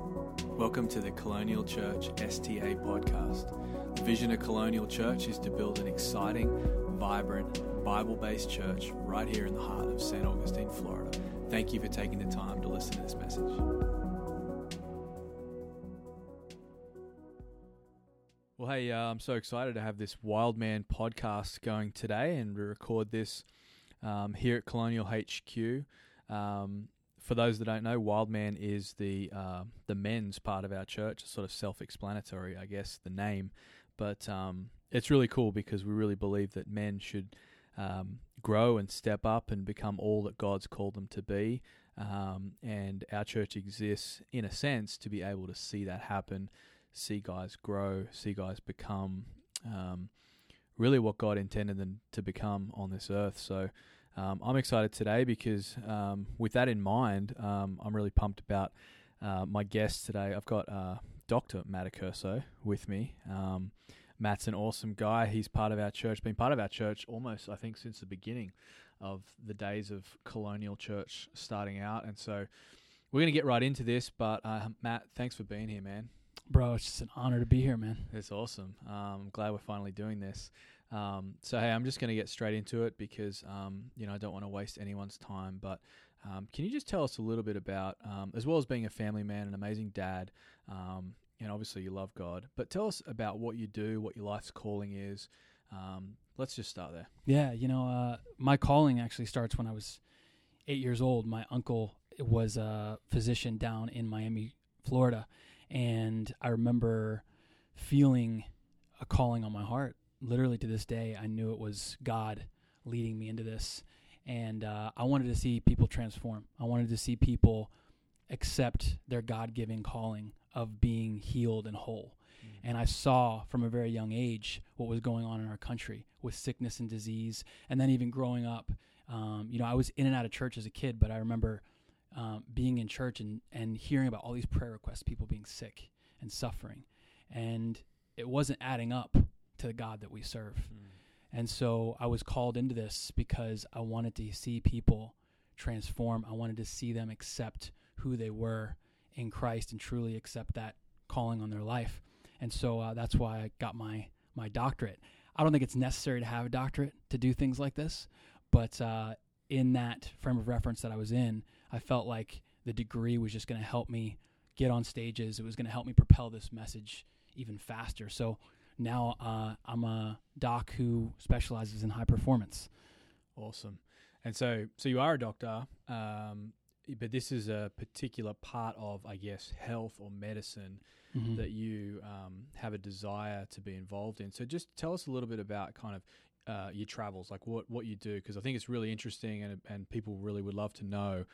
Welcome to the Colonial Church STA podcast. The vision of Colonial Church is to build an exciting, vibrant, Bible based church right here in the heart of St. Augustine, Florida. Thank you for taking the time to listen to this message. Well, hey, uh, I'm so excited to have this Wild Man podcast going today and we record this um, here at Colonial HQ. Um, for those that don't know, Wildman is the uh, the men's part of our church. It's sort of self-explanatory, I guess, the name, but um, it's really cool because we really believe that men should um, grow and step up and become all that God's called them to be. Um, and our church exists, in a sense, to be able to see that happen, see guys grow, see guys become um, really what God intended them to become on this earth. So um, I'm excited today because um, with that in mind, um, I'm really pumped about uh, my guest today. I've got uh, Dr. Matt Accurso with me. Um, Matt's an awesome guy. He's part of our church, been part of our church almost, I think, since the beginning of the days of colonial church starting out. And so we're going to get right into this. But uh, Matt, thanks for being here, man. Bro, it's just an honor to be here, man. It's awesome. Um, I'm glad we're finally doing this. Um, so hey, I'm just going to get straight into it because um, you know I don't want to waste anyone's time. But um, can you just tell us a little bit about, um, as well as being a family man, an amazing dad, um, and obviously you love God, but tell us about what you do, what your life's calling is. Um, let's just start there. Yeah, you know, uh, my calling actually starts when I was eight years old. My uncle was a physician down in Miami, Florida, and I remember feeling a calling on my heart literally to this day, I knew it was God leading me into this. And uh, I wanted to see people transform. I wanted to see people accept their God given calling of being healed and whole. Mm-hmm. And I saw from a very young age what was going on in our country with sickness and disease. And then even growing up, um, you know, I was in and out of church as a kid, but I remember um, being in church and, and hearing about all these prayer requests, people being sick and suffering. And it wasn't adding up to the God that we serve. Mm. And so I was called into this because I wanted to see people transform. I wanted to see them accept who they were in Christ and truly accept that calling on their life. And so uh, that's why I got my my doctorate. I don't think it's necessary to have a doctorate to do things like this, but uh, in that frame of reference that I was in, I felt like the degree was just going to help me get on stages. It was going to help me propel this message even faster. So now uh, I'm a doc who specializes in high performance. Awesome. And so, so you are a doctor, um, but this is a particular part of, I guess, health or medicine mm-hmm. that you um, have a desire to be involved in. So, just tell us a little bit about kind of uh, your travels, like what what you do, because I think it's really interesting, and and people really would love to know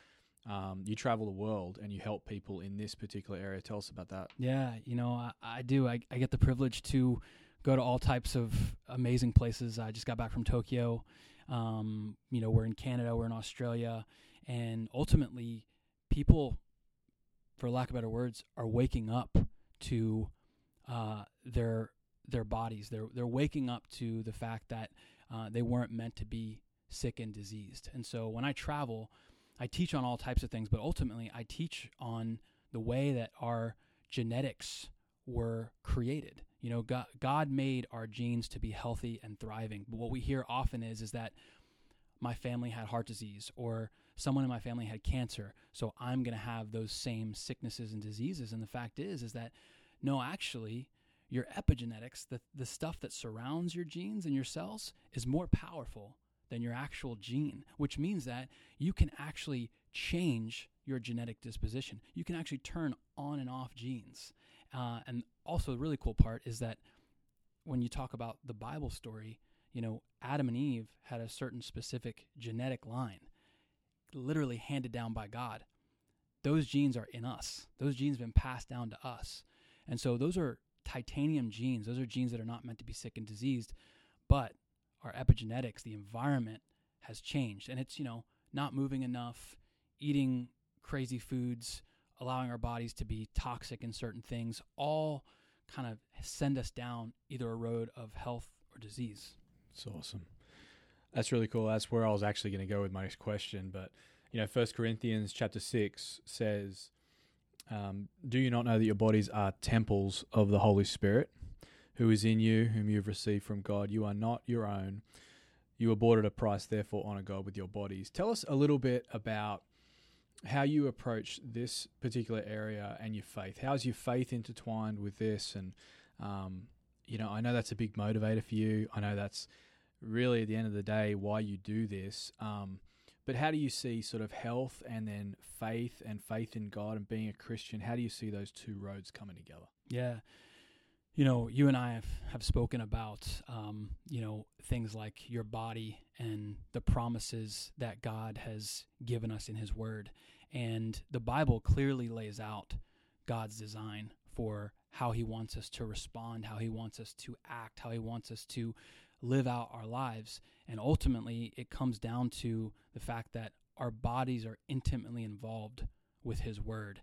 um, you travel the world and you help people in this particular area. Tell us about that. Yeah, you know, I, I do. I, I, get the privilege to go to all types of amazing places. I just got back from Tokyo. Um, you know, we're in Canada, we're in Australia, and ultimately, people, for lack of better words, are waking up to uh, their their bodies. They're they're waking up to the fact that uh, they weren't meant to be sick and diseased. And so when I travel I teach on all types of things, but ultimately I teach on the way that our genetics were created. You know, God, God made our genes to be healthy and thriving. But what we hear often is is that my family had heart disease or someone in my family had cancer, so I'm going to have those same sicknesses and diseases. And the fact is is that no, actually, your epigenetics, the the stuff that surrounds your genes and your cells is more powerful than your actual gene, which means that you can actually change your genetic disposition. You can actually turn on and off genes. Uh, and also, the really cool part is that when you talk about the Bible story, you know, Adam and Eve had a certain specific genetic line, literally handed down by God. Those genes are in us, those genes have been passed down to us. And so, those are titanium genes. Those are genes that are not meant to be sick and diseased, but our epigenetics, the environment has changed. And it's, you know, not moving enough, eating crazy foods, allowing our bodies to be toxic in certain things, all kind of send us down either a road of health or disease. It's awesome. That's really cool. That's where I was actually going to go with my next question. But, you know, First Corinthians chapter 6 says, um, do you not know that your bodies are temples of the Holy Spirit, who is in you, whom you have received from God? You are not your own. You were bought at a price, therefore honor God with your bodies. Tell us a little bit about how you approach this particular area and your faith. How's your faith intertwined with this? And, um, you know, I know that's a big motivator for you. I know that's really at the end of the day why you do this. Um, but how do you see sort of health and then faith and faith in God and being a Christian? How do you see those two roads coming together? Yeah. You know, you and I have, have spoken about, um, you know, things like your body and the promises that God has given us in His Word. And the Bible clearly lays out God's design for how He wants us to respond, how He wants us to act, how He wants us to live out our lives. And ultimately, it comes down to the fact that our bodies are intimately involved with His Word.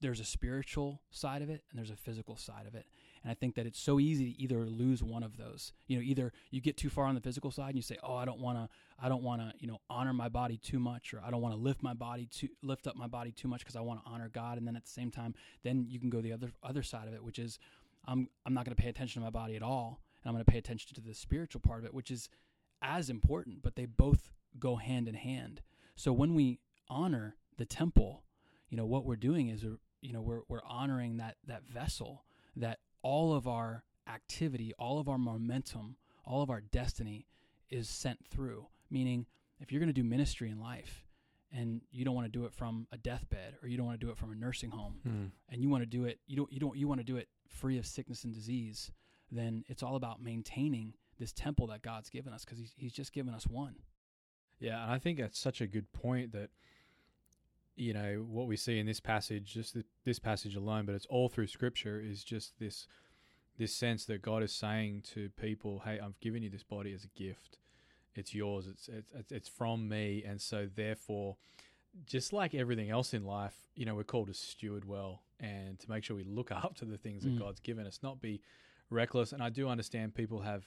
There's a spiritual side of it and there's a physical side of it. And I think that it's so easy to either lose one of those. You know, either you get too far on the physical side and you say, "Oh, I don't want to I don't want to, you know, honor my body too much or I don't want to lift my body to lift up my body too much because I want to honor God." And then at the same time, then you can go the other other side of it, which is I'm I'm not going to pay attention to my body at all and I'm going to pay attention to the spiritual part of it, which is as important, but they both go hand in hand. So when we honor the temple, you know, what we're doing is, you know, we're, we're honoring that, that vessel that all of our activity, all of our momentum, all of our destiny is sent through. Meaning, if you're going to do ministry in life and you don't want to do it from a deathbed or you don't want to do it from a nursing home Hmm. and you want to do it, you don't, you don't, you want to do it free of sickness and disease, then it's all about maintaining this temple that God's given us because he's, he's just given us one. Yeah, and I think that's such a good point that you know what we see in this passage, just this passage alone, but it's all through Scripture, is just this this sense that God is saying to people, "Hey, I've given you this body as a gift. It's yours. It's it's it's from me, and so therefore." Just like everything else in life, you know, we're called to steward well and to make sure we look up to the things that Mm. God's given us, not be reckless. And I do understand people have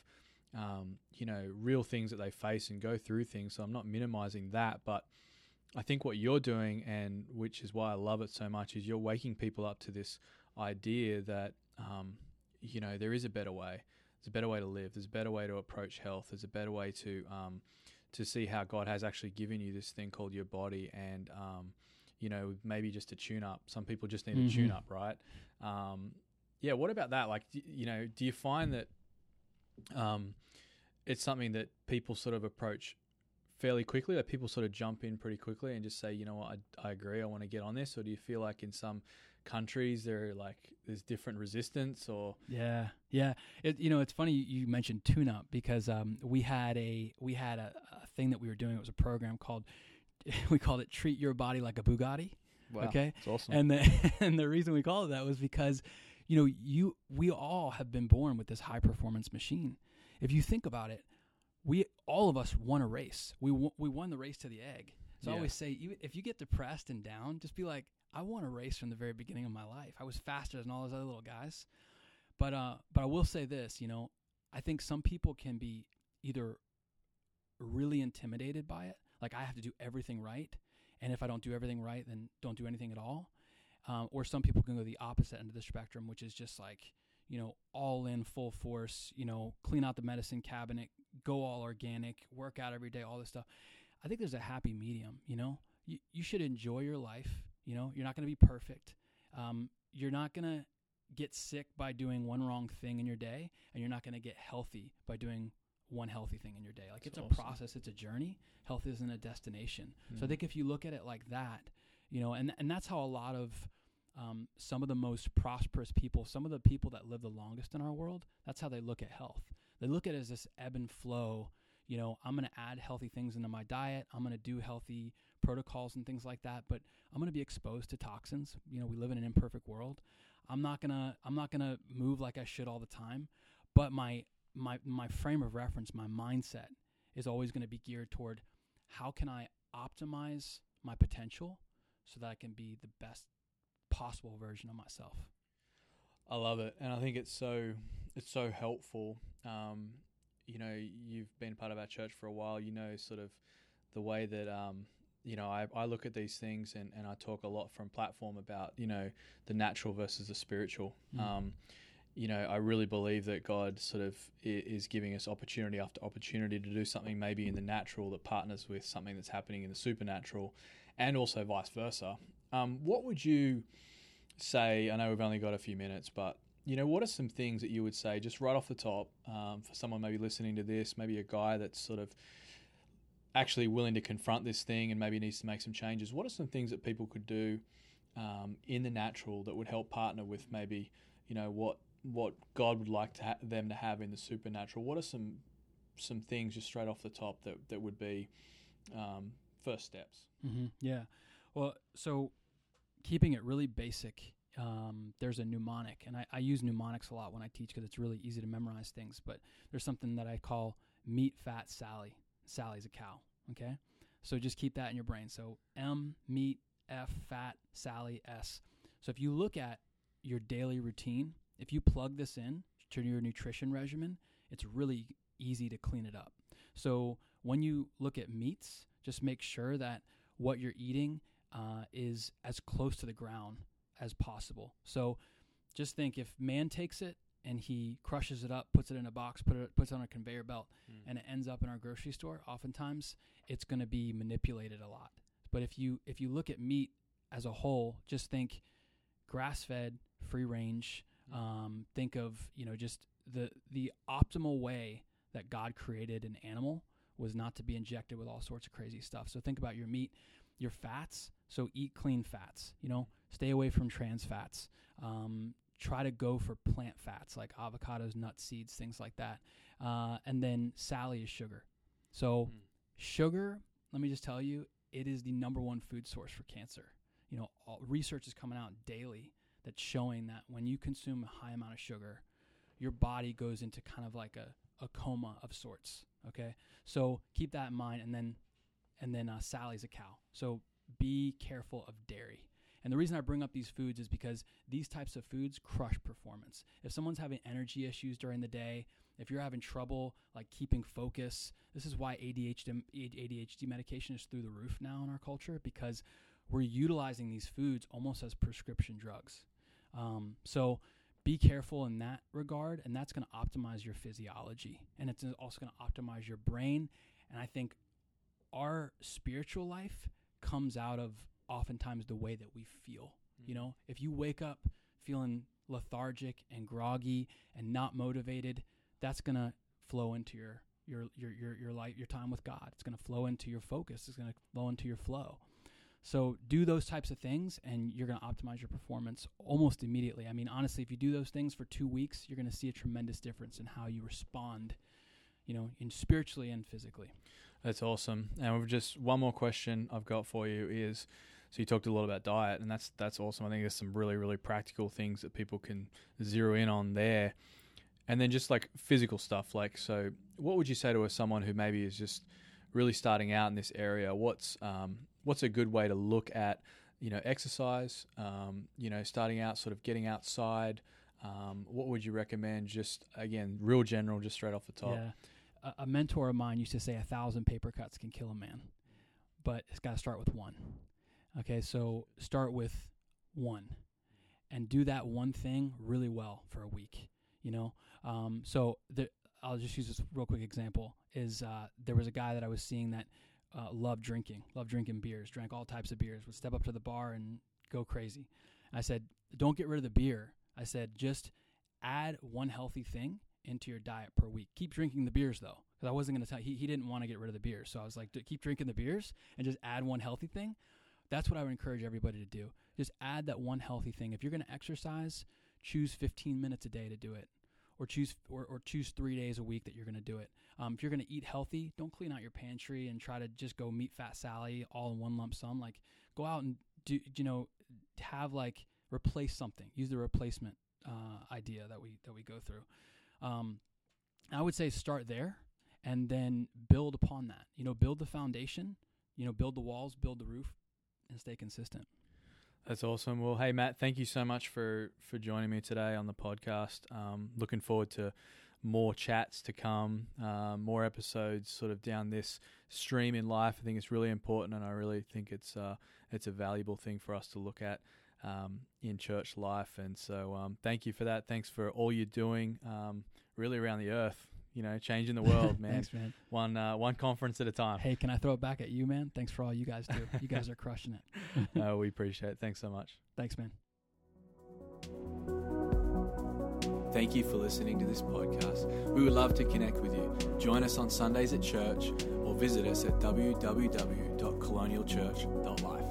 um, you know, real things that they face and go through things. So I'm not minimizing that, but I think what you're doing, and which is why I love it so much, is you're waking people up to this idea that, um, you know, there is a better way. There's a better way to live. There's a better way to approach health. There's a better way to um, to see how God has actually given you this thing called your body, and um, you know, maybe just a tune up. Some people just need a tune up, right? Um, yeah. What about that? Like, you know, do you find that um, it's something that people sort of approach fairly quickly? That people sort of jump in pretty quickly and just say, you know what, I, I agree, I want to get on this. Or do you feel like in some countries there are like there's different resistance or Yeah, yeah. It, you know, it's funny you mentioned tune up because um, we had a we had a, a thing that we were doing. It was a program called we called it "Treat Your Body Like a Bugatti." Okay. it's awesome. And the and the reason we called it that was because, you know, you we all have been born with this high performance machine. If you think about it, we all of us won a race. We won, we won the race to the egg. So I always say, even if you get depressed and down, just be like, I won a race from the very beginning of my life. I was faster than all those other little guys. But uh, but I will say this, you know, I think some people can be either really intimidated by it, like I have to do everything right, and if I don't do everything right, then don't do anything at all. Um, or some people can go the opposite end of the spectrum, which is just like you know all in full force, you know, clean out the medicine cabinet, go all organic, work out every day, all this stuff. I think there's a happy medium. You know, you you should enjoy your life. You know, you're not going to be perfect. Um, you're not going to get sick by doing one wrong thing in your day, and you're not going to get healthy by doing one healthy thing in your day. Like That's it's awesome. a process, it's a journey. Health isn't a destination. So I Mm. think if you look at it like that, you know, and and that's how a lot of um, some of the most prosperous people, some of the people that live the longest in our world, that's how they look at health. They look at it as this ebb and flow. You know, I'm going to add healthy things into my diet. I'm going to do healthy protocols and things like that. But I'm going to be exposed to toxins. You know, we live in an imperfect world. I'm not gonna I'm not gonna move like I should all the time. But my my my frame of reference, my mindset is always going to be geared toward how can I optimize my potential so that I can be the best possible version of myself. I love it, and I think it's so it's so helpful. Um, you know, you've been part of our church for a while. You know, sort of the way that um, you know, I, I look at these things and, and I talk a lot from platform about, you know, the natural versus the spiritual. Mm. Um, you know, I really believe that God sort of is giving us opportunity after opportunity to do something maybe in the natural that partners with something that's happening in the supernatural, and also vice versa. Um, what would you say? I know we've only got a few minutes, but you know, what are some things that you would say just right off the top um, for someone maybe listening to this, maybe a guy that's sort of actually willing to confront this thing and maybe needs to make some changes? What are some things that people could do um, in the natural that would help partner with maybe you know what what God would like to ha- them to have in the supernatural? What are some some things just straight off the top that that would be um, first steps? hmm Yeah. Well, so keeping it really basic, um, there's a mnemonic, and I, I use mnemonics a lot when I teach because it's really easy to memorize things. But there's something that I call meat, fat, Sally. Sally's a cow. Okay. So just keep that in your brain. So M, meat, F, fat, Sally, S. So if you look at your daily routine, if you plug this in to your nutrition regimen, it's really easy to clean it up. So when you look at meats, just make sure that what you're eating uh, is as close to the ground as possible. So just think if man takes it and he crushes it up, puts it in a box, put it puts it on a conveyor belt, and it ends up in our grocery store, oftentimes it's going to be manipulated a lot. But if you if you look at meat as a whole, just think grass fed, free range. Um, think of you know just the the optimal way that God created an animal was not to be injected with all sorts of crazy stuff. So think about your meat, your fats. So eat clean fats. You know, stay away from trans fats. Um, try to go for plant fats like avocados, nuts, seeds, things like that. Uh, and then Sally is sugar. So Mm. sugar, let me just tell you, it is the number one food source for cancer. You know, all, research is coming out daily that's showing that when you consume a high amount of sugar, your body goes into kind of like a, a coma of sorts. Okay, so keep that in mind, and then and then uh, Sally's a cow. So be careful of dairy. And the reason I bring up these foods is because these types of foods crush performance. If someone's having energy issues during the day, if you're having trouble like keeping focus, this is why ADHD ADHD medication is through the roof now in our culture because we're utilizing these foods almost as prescription drugs. Um, so be careful in that regard, and that's going to optimize your physiology, and it's also going to optimize your brain. And I think our spiritual life comes out of oftentimes the way that we feel. You mm. know, if you wake up feeling lethargic and groggy and not motivated, that's going to flow into your your your your your life, your time with God. It's going to flow into your focus. It's going to flow into your flow. So do those types of things, and you're going to optimize your performance almost immediately. I mean, honestly, if you do those things for two weeks, you're going to see a tremendous difference in how you respond, you know, in spiritually and physically. That's awesome. And we've just one more question I've got for you is so you talked a lot about diet and that's that's awesome. I think there's some really really practical things that people can zero in on there. And then just like physical stuff like so what would you say to a, someone who maybe is just really starting out in this area? What's um, what's a good way to look at you know exercise, um, you know starting out sort of getting outside um, what would you recommend? Just again, real general, just straight off the top. Yeah. A, mentor of mine used to say a thousand paper cuts can kill a man, but it's got to start with one. Okay, so start with one and do that one thing really well for a week. You know, um, so the, I'll just use this real quick example. Is uh, there was a guy that I was seeing that uh, loved drinking, loved drinking beers, drank all types of beers, would step up to the bar and go crazy. I said, don't get rid of the beer. I said, just add one healthy thing into your diet per week. Keep drinking the beers though, because I wasn't going to tell. He he didn't want to get rid of the beers, so I was like, "D- keep drinking the beers and just add one healthy thing. That's what I would encourage everybody to do. Just add that one healthy thing. If you're going to exercise, choose 15 minutes a day to do it, or choose or, or choose three days a week that you're going to do it. Um, if you're going to eat healthy, don't clean out your pantry and try to just go meat, fat, Sally all in one lump sum. Like go out and do you know have like replace something. Use the replacement uh, idea that we that we go through. Um, I would say start there and then build upon that. You know, build the foundation. You know, build the walls, build the roof, and stay consistent. That's awesome. Well, hey Matt, thank you so much for for joining me today on the podcast. Um, looking forward to more chats to come, um, more episodes sort of down this stream in life. I think it's really important, and I really think it's uh, it's a valuable thing for us to look at um, in church life. And so, um, thank you for that. Thanks for all you're doing, um, really around the earth. You know, changing the world, man. Thanks, man. One uh, one conference at a time. Hey, can I throw it back at you, man? Thanks for all you guys do. You guys are crushing it. no, we appreciate it. Thanks so much. Thanks, man. Thank you for listening to this podcast. We would love to connect with you. Join us on Sundays at church or visit us at www.colonialchurch.life.